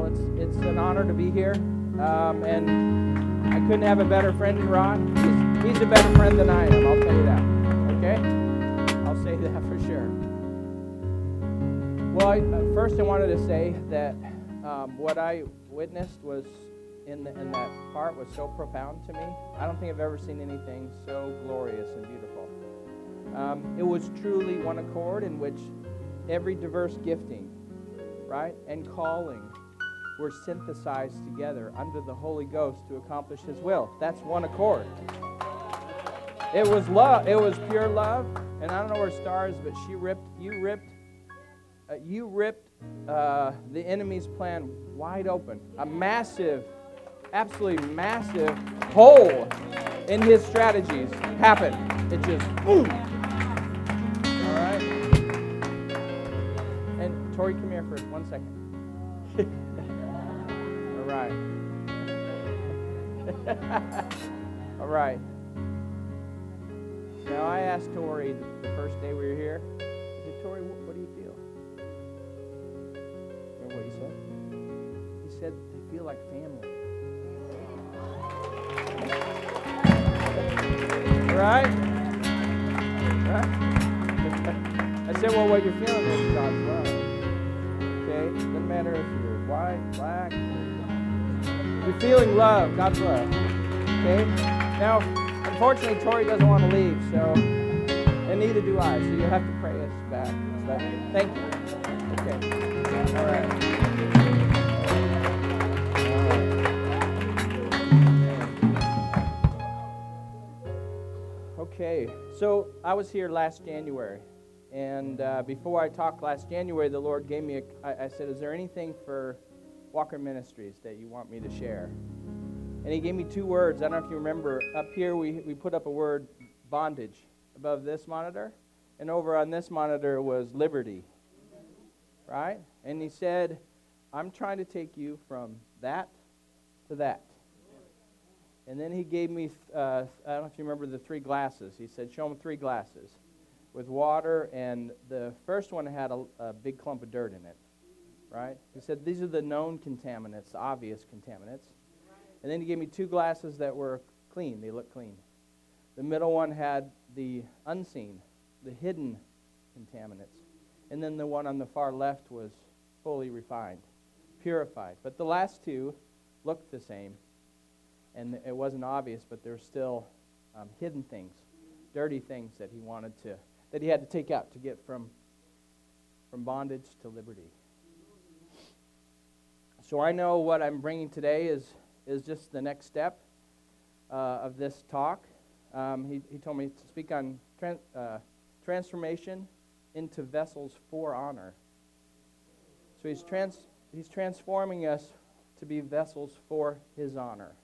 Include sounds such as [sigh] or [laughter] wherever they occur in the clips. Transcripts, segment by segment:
Well, it's it's an honor to be here, um, and I couldn't have a better friend than Ron. He's, he's a better friend than I am. I'll tell you that. Okay, I'll say [laughs] that for sure. Well, I, uh, first I wanted to say that um, what I witnessed was in, the, in that part was so profound to me. I don't think I've ever seen anything so glorious and beautiful. Um, it was truly one accord in which every diverse gifting, right, and calling were synthesized together under the Holy Ghost to accomplish His will. That's one accord. It was love. It was pure love. And I don't know where stars, but she ripped. You ripped. Uh, you ripped uh, the enemy's plan wide open. A massive, absolutely massive hole in his strategies happened. It just boom. All right. And Tori, come here for one second. [laughs] All right. [laughs] All right. Now I asked Tori the first day we were here. I said, Tori, what, what do you feel? Remember what he said? He said they feel like family. Right? Right? [laughs] I said, well, what you're feeling is God's love. Okay? Doesn't matter if you're white, black. You're feeling love, God's love. Okay? Now, unfortunately, Tori doesn't want to leave, so, and neither do I. So you have to pray us back. So, thank you. Okay. All right. Okay, so I was here last January, and uh, before I talked last January, the Lord gave me a. I, I said, "Is there anything for Walker Ministries that you want me to share?" And He gave me two words. I don't know if you remember. Up here, we we put up a word, bondage, above this monitor, and over on this monitor was liberty. Right? And He said, "I'm trying to take you from that to that." And then he gave me, uh, I don't know if you remember the three glasses. He said, Show him three glasses with water, and the first one had a, a, big clump of dirt in it, right? He said, These are the known contaminants, obvious contaminants. And then he gave me two glasses that were clean, they looked clean. The middle one had the unseen, the hidden contaminants. And then the one on the far left was fully refined, purified. But the last two looked the same and it wasn't obvious, but there were still um, hidden things, dirty things that he wanted to, that he had to take out to get from, from bondage to liberty. So I know what I'm bringing today is, is just the next step uh, of this talk. Um, he, he told me to speak on uh, transformation into vessels for honor. So he's, trans- he's transforming us to be vessels for his honor.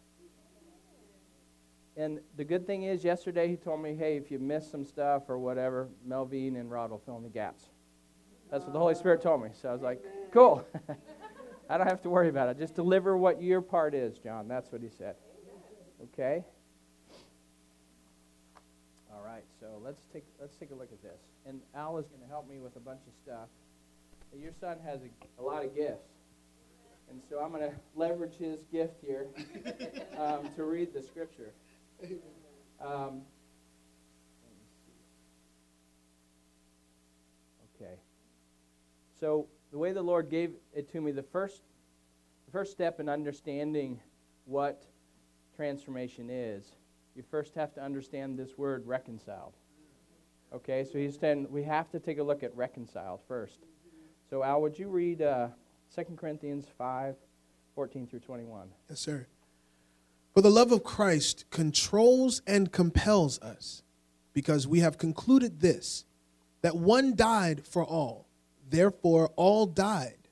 And the good thing is, yesterday he told me, hey, if you miss some stuff or whatever, Melvin and Rod will fill in the gaps. That's what the Holy Spirit told me. So I was like, cool. [laughs] I don't have to worry about it. Just deliver what your part is, John. That's what he said. Okay? All right, so let's take, let's take a look at this. And Al is going to help me with a bunch of stuff. Your son has a, a lot of gifts. And so I'm going to leverage his gift here [laughs] um, to read the scripture. Um, okay. So the way the Lord gave it to me, the first, the first step in understanding what transformation is, you first have to understand this word reconciled. Okay, so he's saying we have to take a look at reconciled first. So Al, would you read uh, 2 Corinthians 5, 14 through 21? Yes, sir. For the love of Christ controls and compels us, because we have concluded this that one died for all, therefore all died.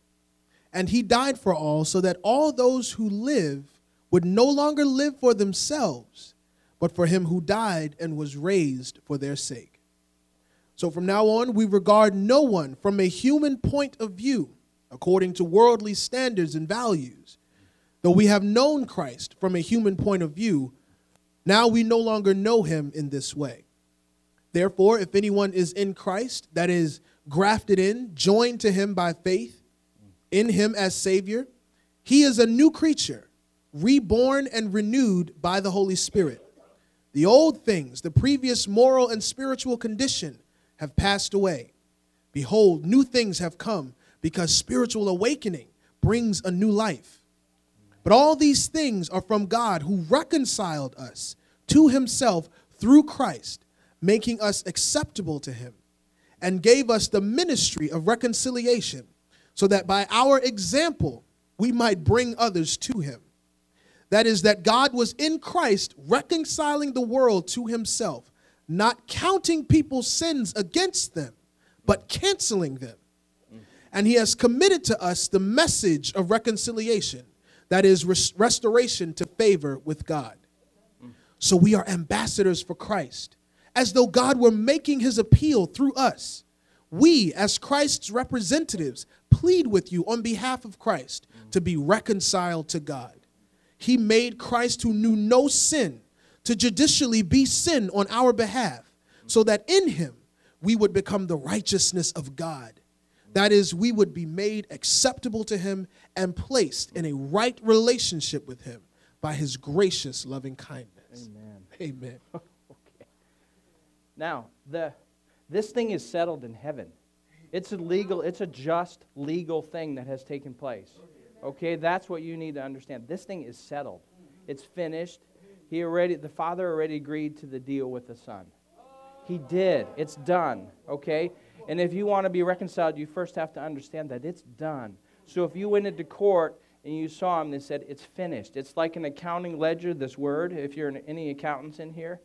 And he died for all, so that all those who live would no longer live for themselves, but for him who died and was raised for their sake. So from now on, we regard no one from a human point of view, according to worldly standards and values. Though we have known Christ from a human point of view, now we no longer know him in this way. Therefore, if anyone is in Christ, that is, grafted in, joined to him by faith, in him as Savior, He is a new creature, reborn and renewed by the Holy Spirit. The old things, the previous moral and spiritual condition, have passed away. Behold, new things have come because spiritual awakening brings a new life. But all these things are from God who reconciled us to himself through Christ, making us acceptable to him, and gave us the ministry of reconciliation, so that by our example we might bring others to him. That is, that God was in Christ reconciling the world to himself, not counting people's sins against them, but canceling them. And he has committed to us the message of reconciliation that is res- restoration to favor with God. So we are ambassadors for Christ, as though God were making his appeal through us. We, as Christ's representatives, plead with you on behalf of Christ to be reconciled to God. He made Christ, who knew no sin, to judicially be sin on our behalf, so that in him we would become the righteousness of God. That is, we would be made acceptable to him and placed in a right relationship with him by his gracious loving kindness. Amen. Amen. [laughs] Now, the this thing is settled in heaven. It's a legal, it's a just legal thing that has taken place. Okay, that's what you need to understand. This thing is settled. It's finished. He already the Father already agreed to the deal with the Son. He did. It's done. Okay? And if you want to be reconciled, you first have to understand that it's done. So if you went into court and you saw him, they said, it's finished. It's like an accounting ledger, this word, if you're any accountants in here.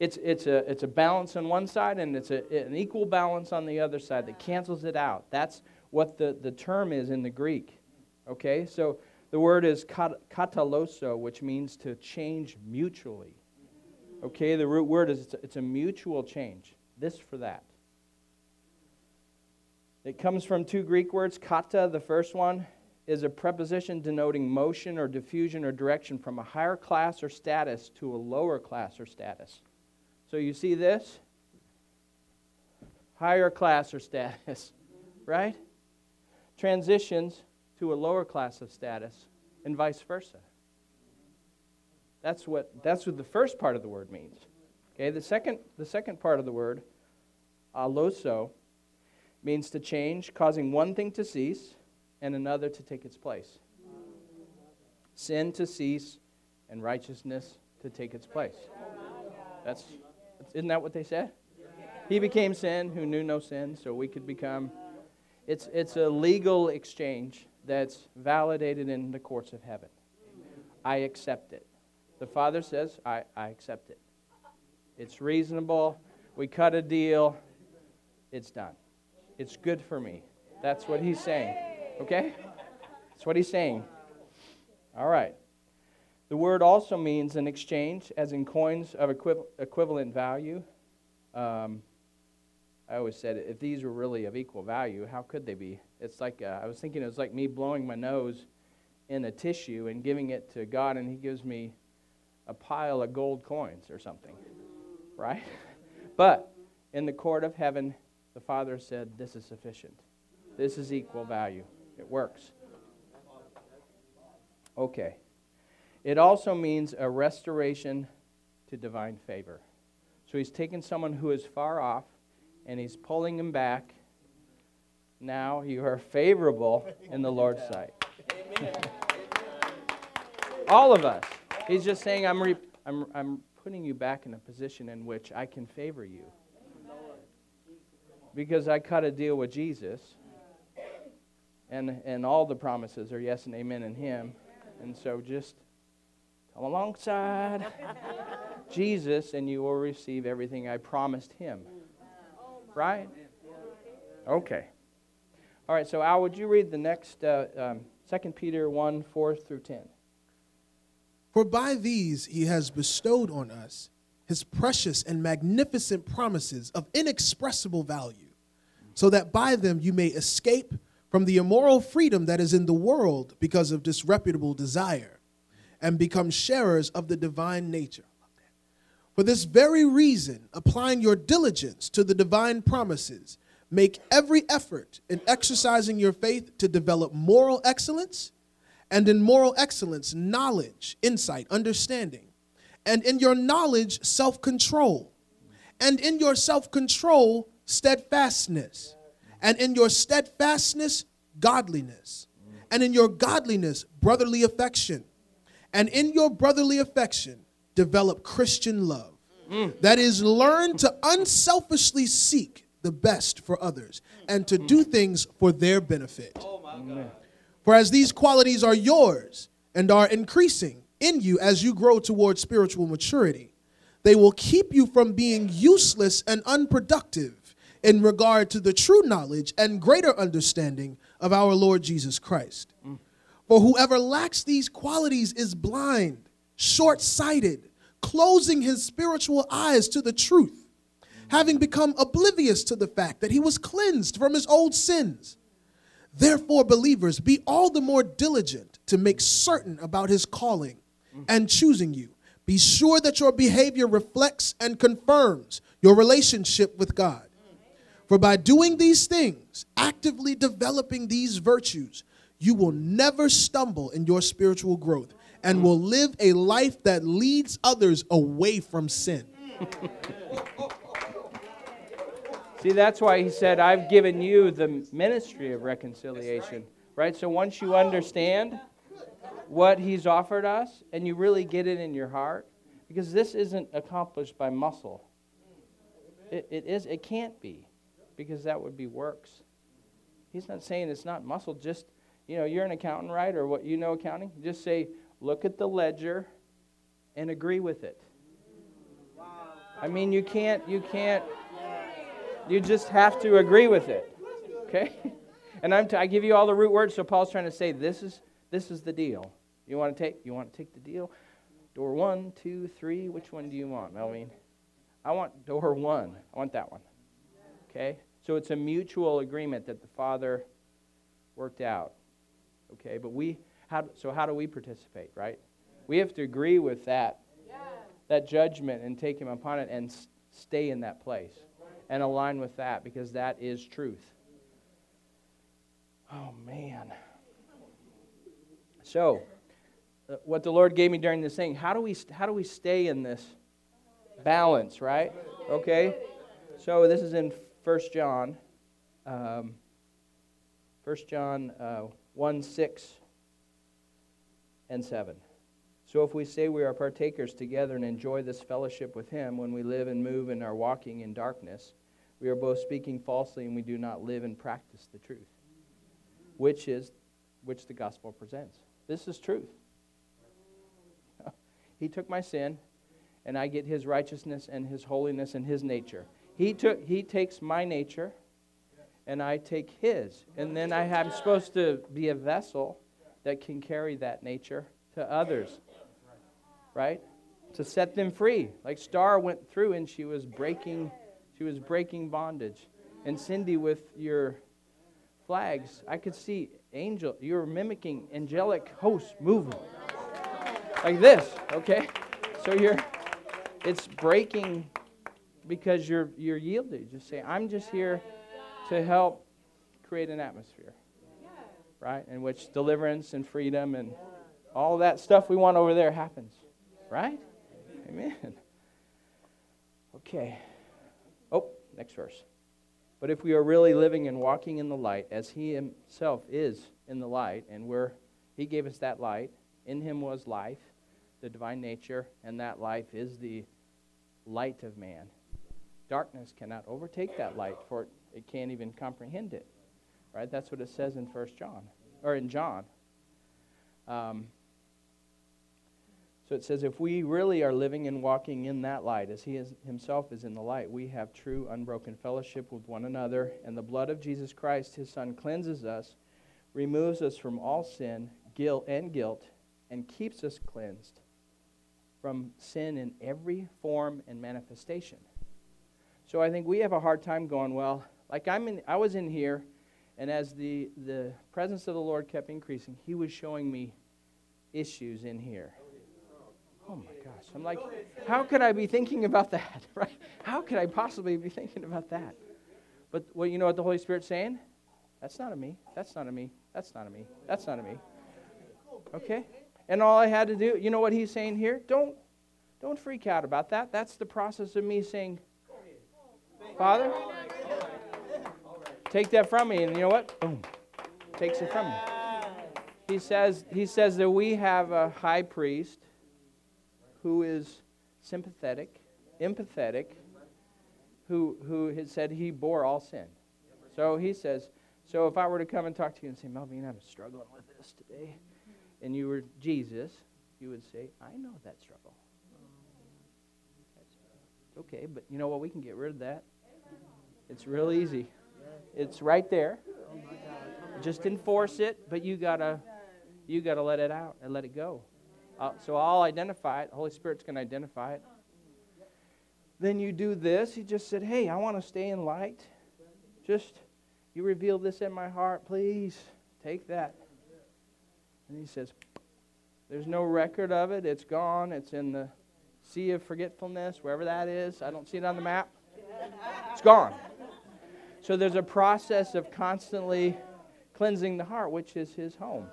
It's, it's, a, it's a balance on one side and it's a, an equal balance on the other side that cancels it out. That's what the, the term is in the Greek. Okay? So the word is katallasso, which means to change mutually. Okay? The root word is it's a, it's a mutual change. This for that. It comes from two Greek words. Kata, the first one, is a preposition denoting motion or diffusion or direction from a higher class or status to a lower class or status. So you see this? Higher class or status, [laughs] right? Transitions to a lower class of status and vice versa. That's what, that's what the first part of the word means. Okay, the second, the second part of the word, allasso, means to change, causing one thing to cease and another to take its place. Sin to cease and righteousness to take its place. That's isn't that what they said? He became sin who knew no sin, so we could become it's it's a legal exchange that's validated in the courts of heaven. I accept it. The Father says, I, I accept it. It's reasonable. We cut a deal. It's done. It's good for me. That's what he's saying. Okay? That's what he's saying. All right. The word also means an exchange, as in coins of equivalent value. Um, I always said if these were really of equal value, how could they be? It's like uh, I was thinking it was like me blowing my nose in a tissue and giving it to God, and He gives me a pile of gold coins or something, right? [laughs] But in the court of heaven, the Father said, This is sufficient. This is equal value. It works. Okay. It also means a restoration to divine favor. So he's taken someone who is far off and he's pulling him back. Now you are favorable in the Lord's sight. All of us. He's just saying, I'm, re- I'm, I'm putting you back in a position in which I can favor you because I cut a deal with Jesus, and, and all the promises are yes and amen in Him. And so just come alongside Jesus, and you will receive everything I promised Him. Right? Okay. All right, so Al, would you read the next uh, um, 2 Peter 1 4 through 10? For by these he has bestowed on us his precious and magnificent promises of inexpressible value, so that by them you may escape from the immoral freedom that is in the world because of disreputable desire, and become sharers of the divine nature. For this very reason, applying your diligence to the divine promises, make every effort in exercising your faith to develop moral excellence and in moral excellence, knowledge, insight, understanding, and in your knowledge, self control, and in your self control, steadfastness, and in your steadfastness, godliness, and in your godliness, brotherly affection, and in your brotherly affection, develop Christian love. That is, learn to unselfishly seek the best for others and to do things for their benefit. Oh for as these qualities are yours and are increasing in you as you grow towards spiritual maturity, they will keep you from being useless and unproductive in regard to the true knowledge and greater understanding of our Lord Jesus Christ. For whoever lacks these qualities is blind, short sighted, closing his spiritual eyes to the truth, having become oblivious to the fact that he was cleansed from his old sins. Therefore, believers, be all the more diligent to make certain about his calling and choosing you. Be sure that your behavior reflects and confirms your relationship with God. For by doing these things, actively developing these virtues, you will never stumble in your spiritual growth and will live a life that leads others away from sin. See, that's why he said, I've given you the ministry of reconciliation. Right? So once you understand what he's offered us and you really get it in your heart, because this isn't accomplished by muscle. It, it is it can't be, because that would be works. He's not saying it's not muscle, just you know, you're an accountant, right? Or what you know accounting? Just say, look at the ledger and agree with it. I mean, you can't, you can't, you just have to agree with it. Okay? [laughs] And I'm t- I give you all the root words, so Paul's trying to say this is, this is the deal. You want to take, you want to take the deal? Door one, two, three, which one do you want, Melvin? I want door one. I want that one. Okay? So it's a mutual agreement that the Father worked out. Okay, but we how so how do we participate, right? We have to agree with that that judgment and take him upon it and stay in that place and align with that because that is truth. Oh man. So, uh, what the Lord gave me during this thing, how do we how do we stay in this balance, right? Okay. So this is in First John, um, First John uh, one six and seven. So if we say we are partakers together and enjoy this fellowship with Him when we live and move and are walking in darkness, we are both speaking falsely and we do not live and practice the truth, which is which the gospel presents. This is truth. [laughs] he took my sin, and I get His righteousness and His holiness and His nature. He took He takes my nature, and I take His, and then I am supposed to be a vessel that can carry that nature to others right? To set them free. Like Star went through and she was breaking she was breaking bondage. And Cindy with your flags, I could see angel you were mimicking angelic hosts moving. Like this, okay? So you're it's breaking because you're you're yielded. Just say, I'm just here to help create an atmosphere. Right? In which deliverance and freedom and all that stuff we want over there happens. Right? Amen. Okay. Oh, next verse. But if we are really living and walking in the light, as He Himself is in the light, and we're, He gave us that light, in Him was life, the divine nature, and that life is the light of man. Darkness cannot overtake that light, for it, can't even comprehend it. Right? That's what it says in First John, or in John. Um, so it says, if we really are living and walking in that light, as He is, Himself is in the light, we have true, unbroken fellowship with one another, and the blood of Jesus Christ, His Son, cleanses us, removes us from all sin, guilt, and guilt, and keeps us cleansed from sin in every form and manifestation. So I think we have a hard time going, well, like I'm in, I was in here, and as the, the presence of the Lord kept increasing, He was showing me issues in here. Oh my gosh. I'm like, how could I be thinking about that? [laughs] Right? How could I possibly be thinking about that? But well, you know what the Holy Spirit's saying? That's not a me. That's not a me. That's not a me. That's not a me. Okay? And all I had to do, you know what he's saying here? Don't don't freak out about that. That's the process of me saying, Father, take that from me. And you know what? Boom. Takes it from me. He says, he says that we have a high priest who is sympathetic, empathetic, who, who has said he bore all sin. So he says, so if I were to come and talk to you and say, Melvin, I'm struggling with this today, and you were Jesus, you would say, I know that struggle. Okay, but you know what? We can get rid of that. It's real easy. It's right there. Just enforce it, but you gotta you gotta let it out and let it go. Uh, so I'll identify it. The Holy Spirit's gonna identify it. Then you do this. He just said, "Hey, I want to stay in light. Just you reveal this in my heart, please. Take that." And he says, "There's no record of it. It's gone. It's in the sea of forgetfulness, wherever that is. I don't see it on the map. It's gone. So there's a process of constantly cleansing the heart, which is his home.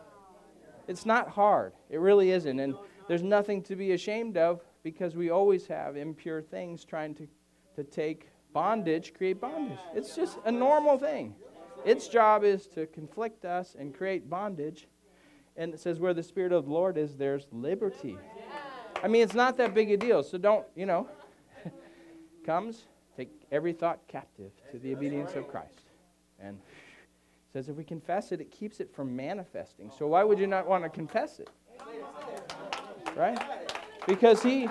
It's not hard. It really isn't. And there's nothing to be ashamed of because we always have impure things trying to, to take bondage, create bondage. It's just a normal thing. Its job is to conflict us and create bondage. And it says, where the Spirit of the Lord is, there's liberty. I mean, it's not that big a deal. So don't, you know, [laughs] comes, every thought captive to the obedience of Christ. And says if we confess it, it keeps it from manifesting. So why would you not want to confess it? Right? Because he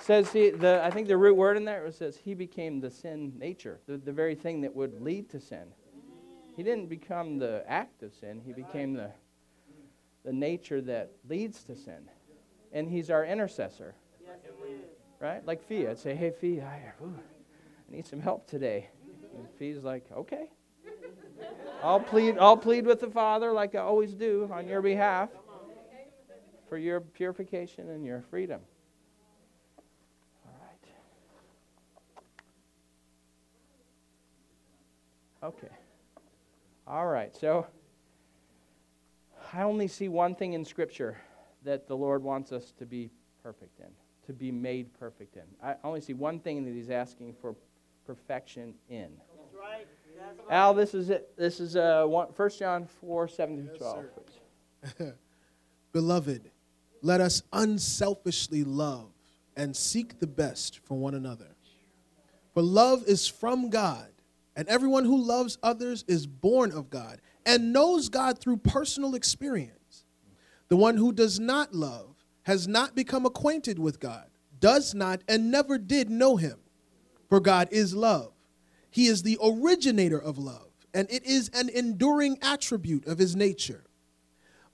says he, the I think the root word in there says he became the sin nature, the, the very thing that would lead to sin. He didn't become the act of sin, he became the the nature that leads to sin and he's our intercessor. Right? Like Fee. I'd say, hey, Fee, I, ooh, need some help today. And like, okay. I'll plead, I'll plead with the Father like I always do on your behalf for your purification and your freedom. All right. Okay. All right. So I only see one thing in Scripture that the Lord wants us to be perfect in, to be made perfect in. I only see one thing that He's asking for perfection in. That's right. That's right. Al, this is it. This is uh, 1 John 4 7 through 12. Yes, [laughs] Beloved, let us unselfishly love and seek the best for one another. For love is from God, and everyone who loves others is born of God and knows God through personal experience. The one who does not love has not become acquainted with God, does not and never did know him. For God is love. He is the originator of love, and it is an enduring attribute of his nature.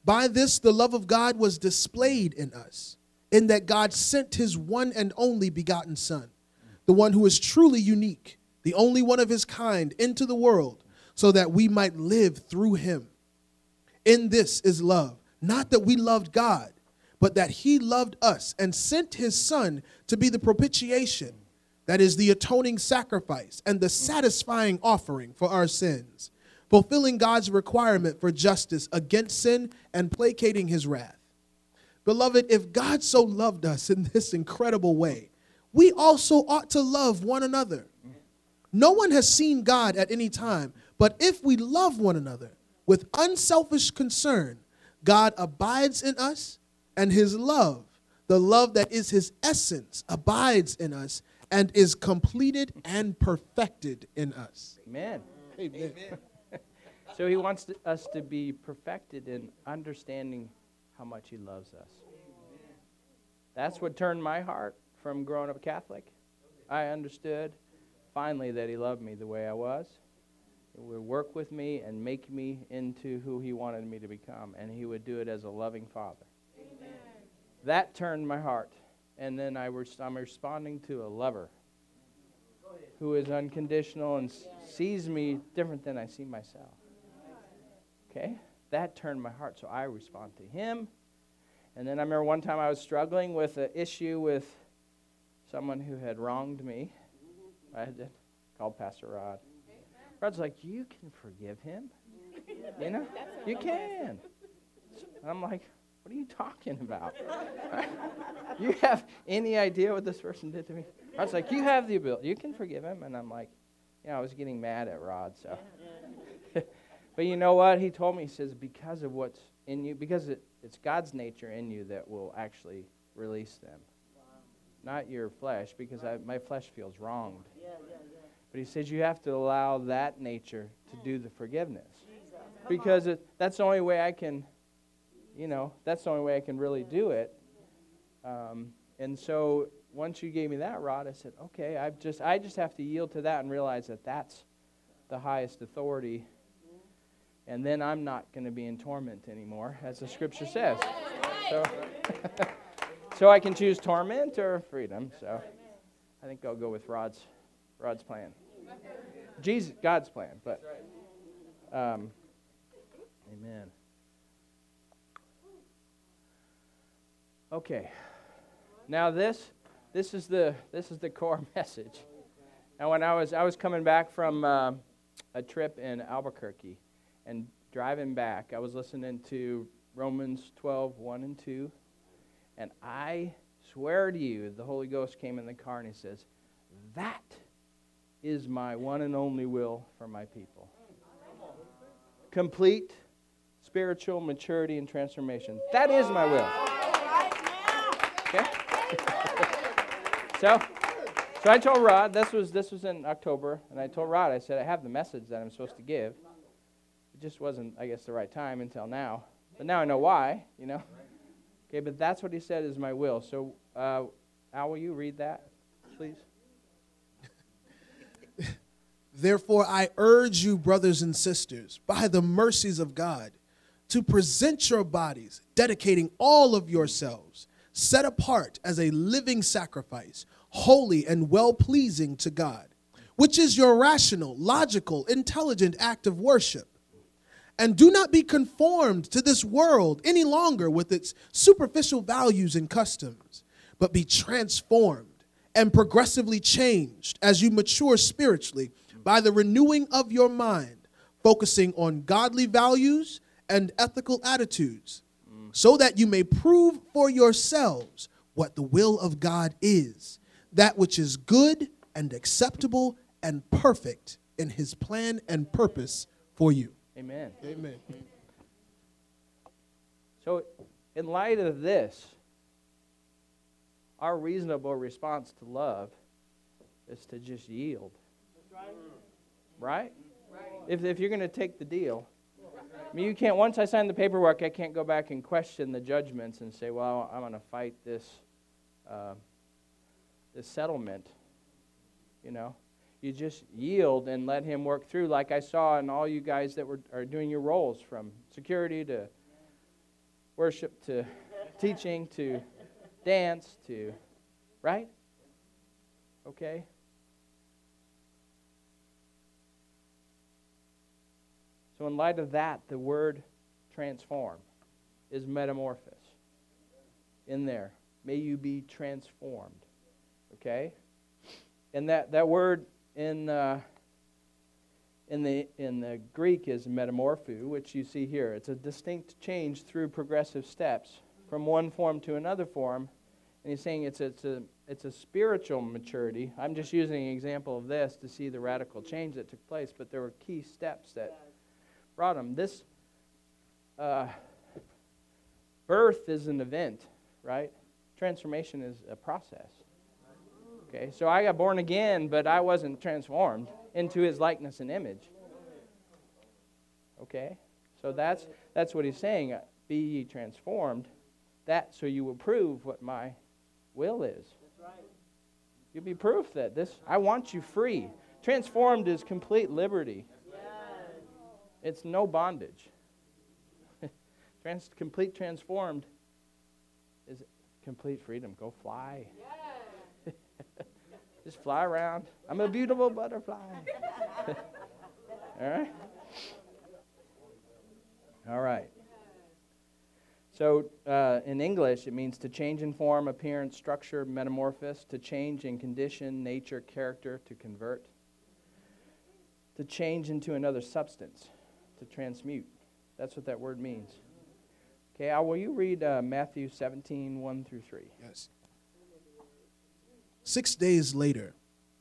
By this, the love of God was displayed in us, in that God sent his one and only begotten Son, the one who is truly unique, the only one of his kind, into the world, so that we might live through him. In this is love not that we loved God, but that He loved us and sent His Son to be the propitiation, that is, the atoning sacrifice and the satisfying offering for our sins, fulfilling God's requirement for justice against sin and placating His wrath. Beloved, if God so loved us in this incredible way, we also ought to love one another. No one has seen God at any time, but if we love one another with unselfish concern, God abides in us, and his love, the love that is his essence, abides in us and is completed and perfected in us. Amen. Amen. [laughs] so he wants to, us to be perfected in understanding how much he loves us. That's what turned my heart from growing up Catholic. I understood finally that he loved me the way I was He would work with me and make me into who he wanted me to become. And he would do it as a loving father. Amen. That turned my heart. And then I was, I'm responding to a lover who is unconditional and sees me different than I see myself. Okay? That turned my heart. So I respond to him. And then I remember one time I was struggling with an issue with someone who had wronged me. I had called Pastor Rod. Rod's like, you can forgive him. You know, you can. And I'm like, What are you talking about? [laughs] you have any idea what this person did to me? I was like, You have the ability. You can forgive him. And I'm like, Yeah, I was getting mad at Rod, so. [laughs] but you know what? He told me, He says, Because of what's in you, because it, it's God's nature in you that will actually release them. Wow. Not your flesh, because I, my flesh feels wronged. Yeah, yeah, yeah. But he says you have to allow that nature to do the forgiveness. Because it, that's the only way I can you know, that's the only way I can really do it. Um, and so once you gave me that rod, I said, okay, I just I just have to yield to that and realize that that's the highest authority. And then I'm not going to be in torment anymore, as the scripture says. So, [laughs] so I can choose torment or freedom. So I think I'll go with Rod's Rod's plan. Jesus, God's plan, but um, Amen. Okay. Now this this is the this is the core [laughs] message. Now when I was I was coming back from uh, a trip in Albuquerque and driving back, I was listening to Romans 12, 1 and 2. And I swear to you, the Holy Ghost came in the car and he says, That is my one and only will for my people. Complete spiritual maturity and transformation. That is my will. Okay? so, so I told Rod, this was, this was in October, and I told Rod, I said, I have the message that I'm supposed to give. It just wasn't, I guess, the right time until now. But now I know why, you know? Okay, but that's what he said is my will. So, uh, Al, will you read that, please? [laughs] Therefore, I urge you, brothers and sisters, by the mercies of God, to present your bodies, dedicating all of yourselves set apart as a living sacrifice, holy and well pleasing to God, which is your rational, logical, intelligent act of worship. And do not be conformed to this world any longer with its superficial values and customs, but be transformed and progressively changed as you mature spiritually by the renewing of your mind, focusing on godly values and ethical attitudes so that you may prove for yourselves what the will of God is, that which is good and acceptable and perfect in his plan and purpose for you. Amen. Amen. So, in light of this, our reasonable response to love is to just yield. Right? right? If, if you're going to take the deal, I mean, you can't, once I sign the paperwork, I can't go back and question the judgments and say, well, I'm going to fight this, uh, this settlement. You know? You just yield and let him work through, like I saw in all you guys that were are doing your roles from security to worship to teaching to dance to, right? Okay? So, in light of that, the word transform is metamorphosis. In there, may you be transformed. Okay? And that, that word in, uh, in, the, in the Greek is metamorpho, which you see here. It's a distinct change through progressive steps from one form to another form. And he's saying it's, it's, a, it's a spiritual maturity. I'm just using an example of this to see the radical change that took place, but there were key steps that brought him. This uh, birth is an event, right? Transformation is a process. Okay, so I got born again, but I wasn't transformed into his likeness and image. Okay, so that's that's what he's saying. Be ye transformed, that so you will prove what my will is. You'll be proof that this I want you free. Transformed is complete liberty. It's no bondage. [laughs] Trans- complete transformed is complete freedom. Go fly. [laughs] Just fly around. I'm a beautiful butterfly. [laughs] All right? All right. So, uh, in English, it means to change in form, appearance, structure, metamorphosis, to change in condition, nature, character, to convert, to change into another substance to transmute. That's what that word means. Okay, Al, will you read uh, Matthew 17, 1 through 3? Yes. Six days later,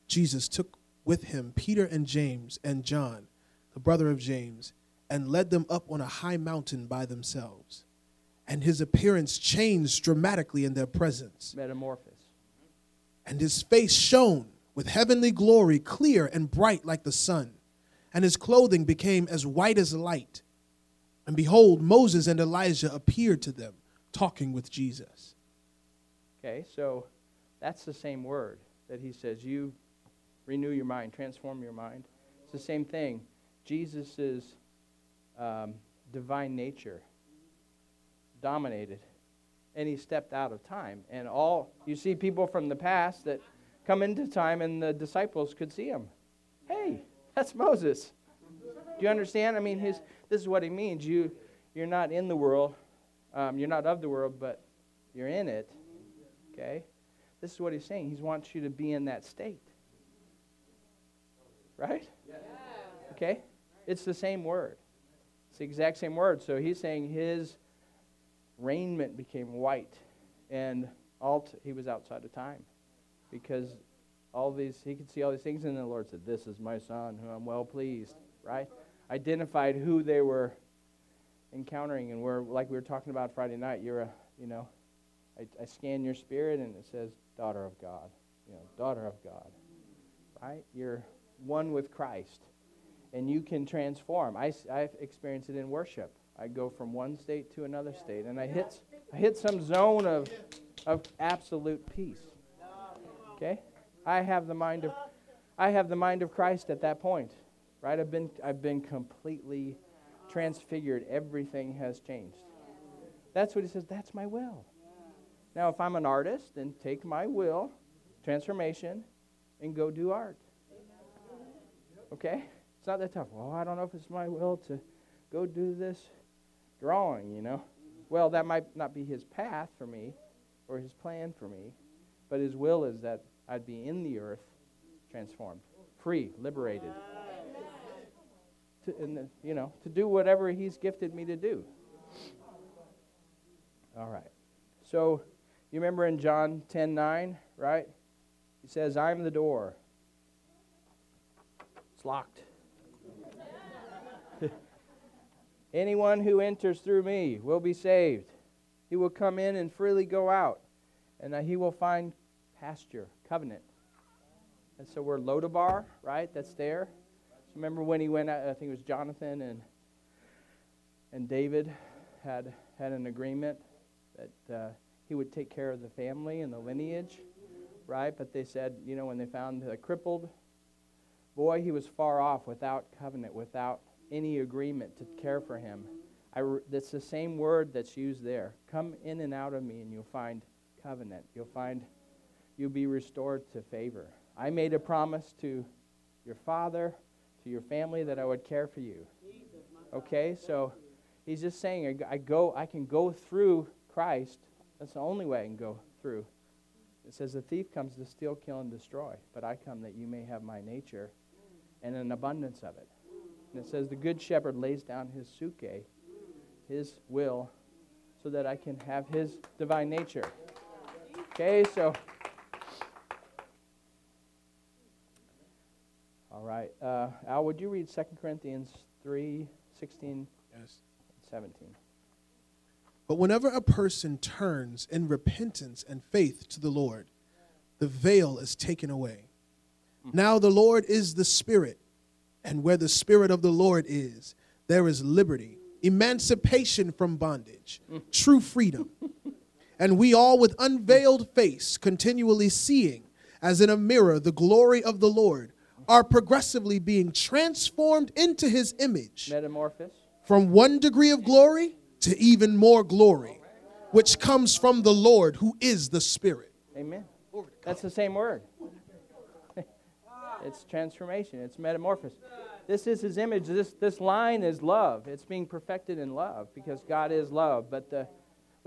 Jesus took with him Peter and James and John, the brother of James, and led them up on a high mountain by themselves. And his appearance changed dramatically in their presence. Metamorphosis. And his face shone with heavenly glory, clear and bright like the sun. And his clothing became as white as light. And behold, Moses and Elijah appeared to them, talking with Jesus. Okay, so that's the same word that he says, you renew your mind, transform your mind. It's the same thing. Jesus' um, divine nature dominated, and he stepped out of time. And all, you see people from the past that come into time, and the disciples could see him. Hey, that's Moses. Do you understand? I mean, his, this is what he means. You, you're not in the world, um, you're not of the world, but you're in it. Okay? This is what he's saying. He wants you to be in that state. Right? Okay? It's the same word. It's the exact same word. So he's saying his raiment became white and all he was outside of time because all these he could see all these things and the Lord said, "This is my son who I'm well pleased." Right? Identified who they were encountering and we're like we were talking about Friday night, you're a, you know, I, I scan your spirit and it says daughter of God, you know, daughter of God. Right? You're one with Christ. And you can transform. I, I've experienced it in worship. I go from one state to another state, and I hit, I hit some zone of, of absolute peace. Okay? I have the mind of I have the mind of Christ at that point. Right? I've been I've been completely transfigured. Everything has changed. That's what he says, that's my will. Now if I'm an artist, then take my will, transformation, and go do art. Okay? It's not that tough. Well, I don't know if it's my will to go do this drawing, you know. Well, that might not be his path for me or his plan for me, but his will is that I'd be in the earth transformed, free, liberated. To, the, you know, to do whatever he's gifted me to do. All right. So, you remember in John 10 9, right? He says, I'm the door. It's locked. [laughs] Anyone who enters through me will be saved. He will come in and freely go out, and he will find pasture, covenant. And so we're Lo Debar, right? That's there. Remember when he went out, I think it was Jonathan and and David had had an agreement that uh, he would take care of the family and the lineage, right? But they said, you know, when they found the crippled boy, he was far off without covenant, without any agreement to care for him. I, that's the same word that's used there. Come in and out of me, and you'll find covenant. You'll find you'll be restored to favor. I made a promise to your father, to your family, that I would care for you. Okay, so he's just saying, I go, I can go through Christ. That's the only way I can go through. It says, the thief comes to steal, kill, and destroy, but I come that you may have my nature and an abundance of it. And it says, The good shepherd lays down his psuche, his will, so that I can have his divine nature. Okay, so. All right. Uh, Al, would you read 2 Corinthians 3 16 Yes. 17? But whenever a person turns in repentance and faith to the Lord, the veil is taken away. Now the Lord is the Spirit, and where the Spirit of the Lord is, there is liberty, emancipation from bondage, true freedom. [laughs] and we all, with unveiled face, continually seeing, as in a mirror, the glory of the Lord, are progressively being transformed into his image Metamorphosis. from one degree of glory to even more glory, which comes from the Lord who is the Spirit. Amen. That's the same word. [laughs] it's transformation, it's metamorphosis. This is his image. This, this line is love. It's being perfected in love because God is love. But the,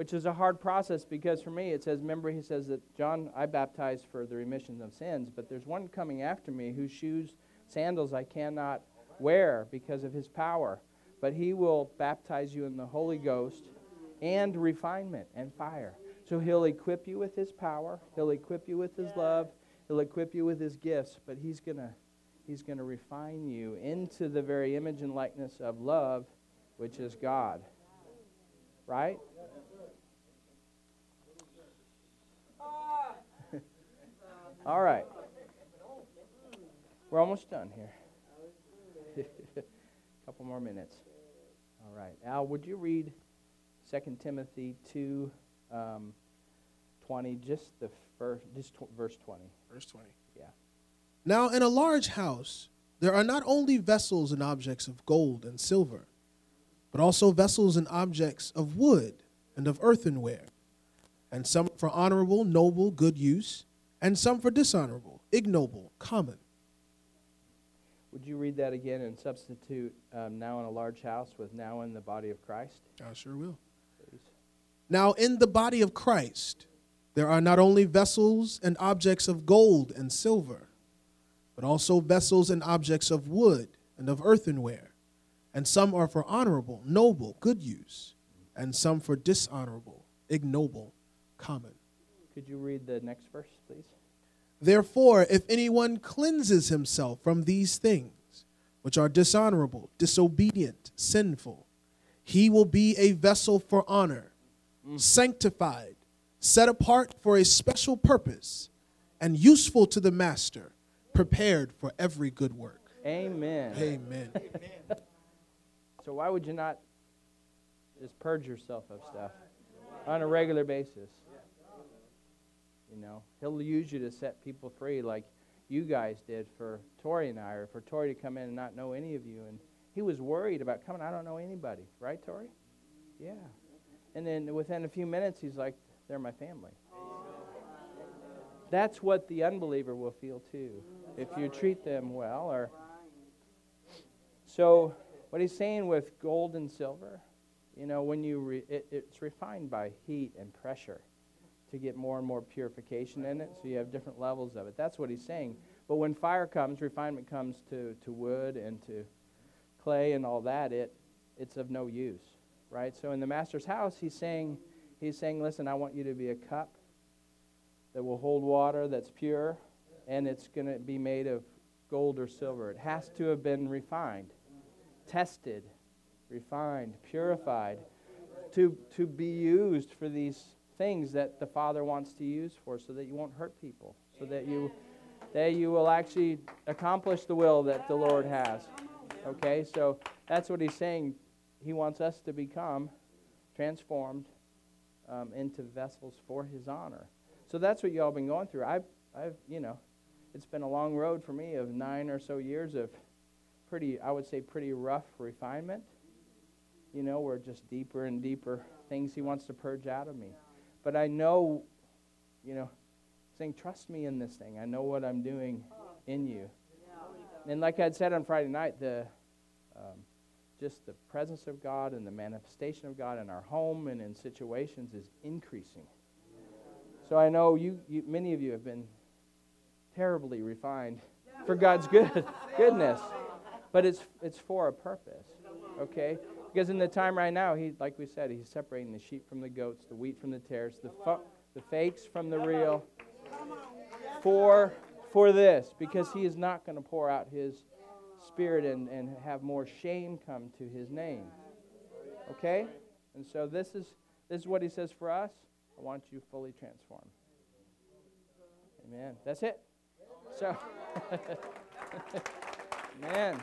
which is a hard process because for me it says, remember, he says that John, I baptize for the remission of sins, but there's one coming after me whose shoes, sandals I cannot wear because of his power. But he will baptize you in the Holy Ghost and refinement and fire. So he'll equip you with his power, he'll equip you with his love, he'll equip you with his gifts, but he's going to he's going to refine you into the very image and likeness of love, which is God. Right? All right. We're almost done here. A [laughs] couple more minutes. All right. Al, would you read 2 Timothy 2 um, 20, just the first, just tw- verse 20. Verse 20. Yeah. Now, in a large house, there are not only vessels and objects of gold and silver, but also vessels and objects of wood and of earthenware, and some for honorable, noble, good use, and some for dishonorable, ignoble, common. Would you read that again and substitute um, now in a large house with now in the body of Christ? I sure will. Please. Now, in the body of Christ, there are not only vessels and objects of gold and silver, but also vessels and objects of wood and of earthenware, and some are for honorable, noble, good use, and some for dishonorable, ignoble, common. Could you read the next verse, please? Therefore, if anyone cleanses himself from these things, which are dishonorable, disobedient, sinful, he will be a vessel for honor, sanctified, set apart for a special purpose, and useful to the master, prepared for every good work. Amen. Amen. So why would you not just purge yourself of stuff on a regular basis? You know, he'll use you to set people free like you guys did for Tori and I, or for Tori to come in and not know any of you. And he was worried about coming, I don't know anybody. Right, Tori? Yeah. And then within a few minutes, he's like, they're my family. That's what the unbeliever will feel too, if you treat them well. Or so, what he's saying with gold and silver, you know, when you re- it, it's refined by heat and pressure to get more and more purification in it, so you have different levels of it. That's what he's saying. But when fire comes, refinement comes to, to wood and to clay and all that, it it's of no use, right? So in the master's house, he's saying, he's saying, listen, I want you to be a cup that will hold water that's pure, and it's going to be made of gold or silver. It has to have been refined, tested, refined, purified, to, to be used for these things that the Father wants to use for, so that you won't hurt people, so that you that you will actually accomplish the will that the Lord has. Okay, so that's what he's saying. He wants us to become transformed um, into vessels for His honor. So that's what y'all been going through. I've, I've, you know, it's been a long road for me of nine or so years of pretty, I would say, pretty rough refinement. You know, where just deeper and deeper things He wants to purge out of me. But I know, you know, saying, trust me in this thing. I know what I'm doing in you. And like I had said on Friday night, the um, just the presence of God and the manifestation of God in our home and in situations is increasing. So I know you, you many of you have been terribly refined for God's good [laughs] goodness, but it's it's for a purpose. Okay, because in the time right now, he like we said, he's separating the sheep from the goats, the wheat from the tares, the fu- the fakes from the real. For for this, because he is not going to pour out his spirit and, and have more shame come to his name. Okay? And so this is this is what he says for us. I want you fully transformed. Amen. That's it. So [laughs] Amen.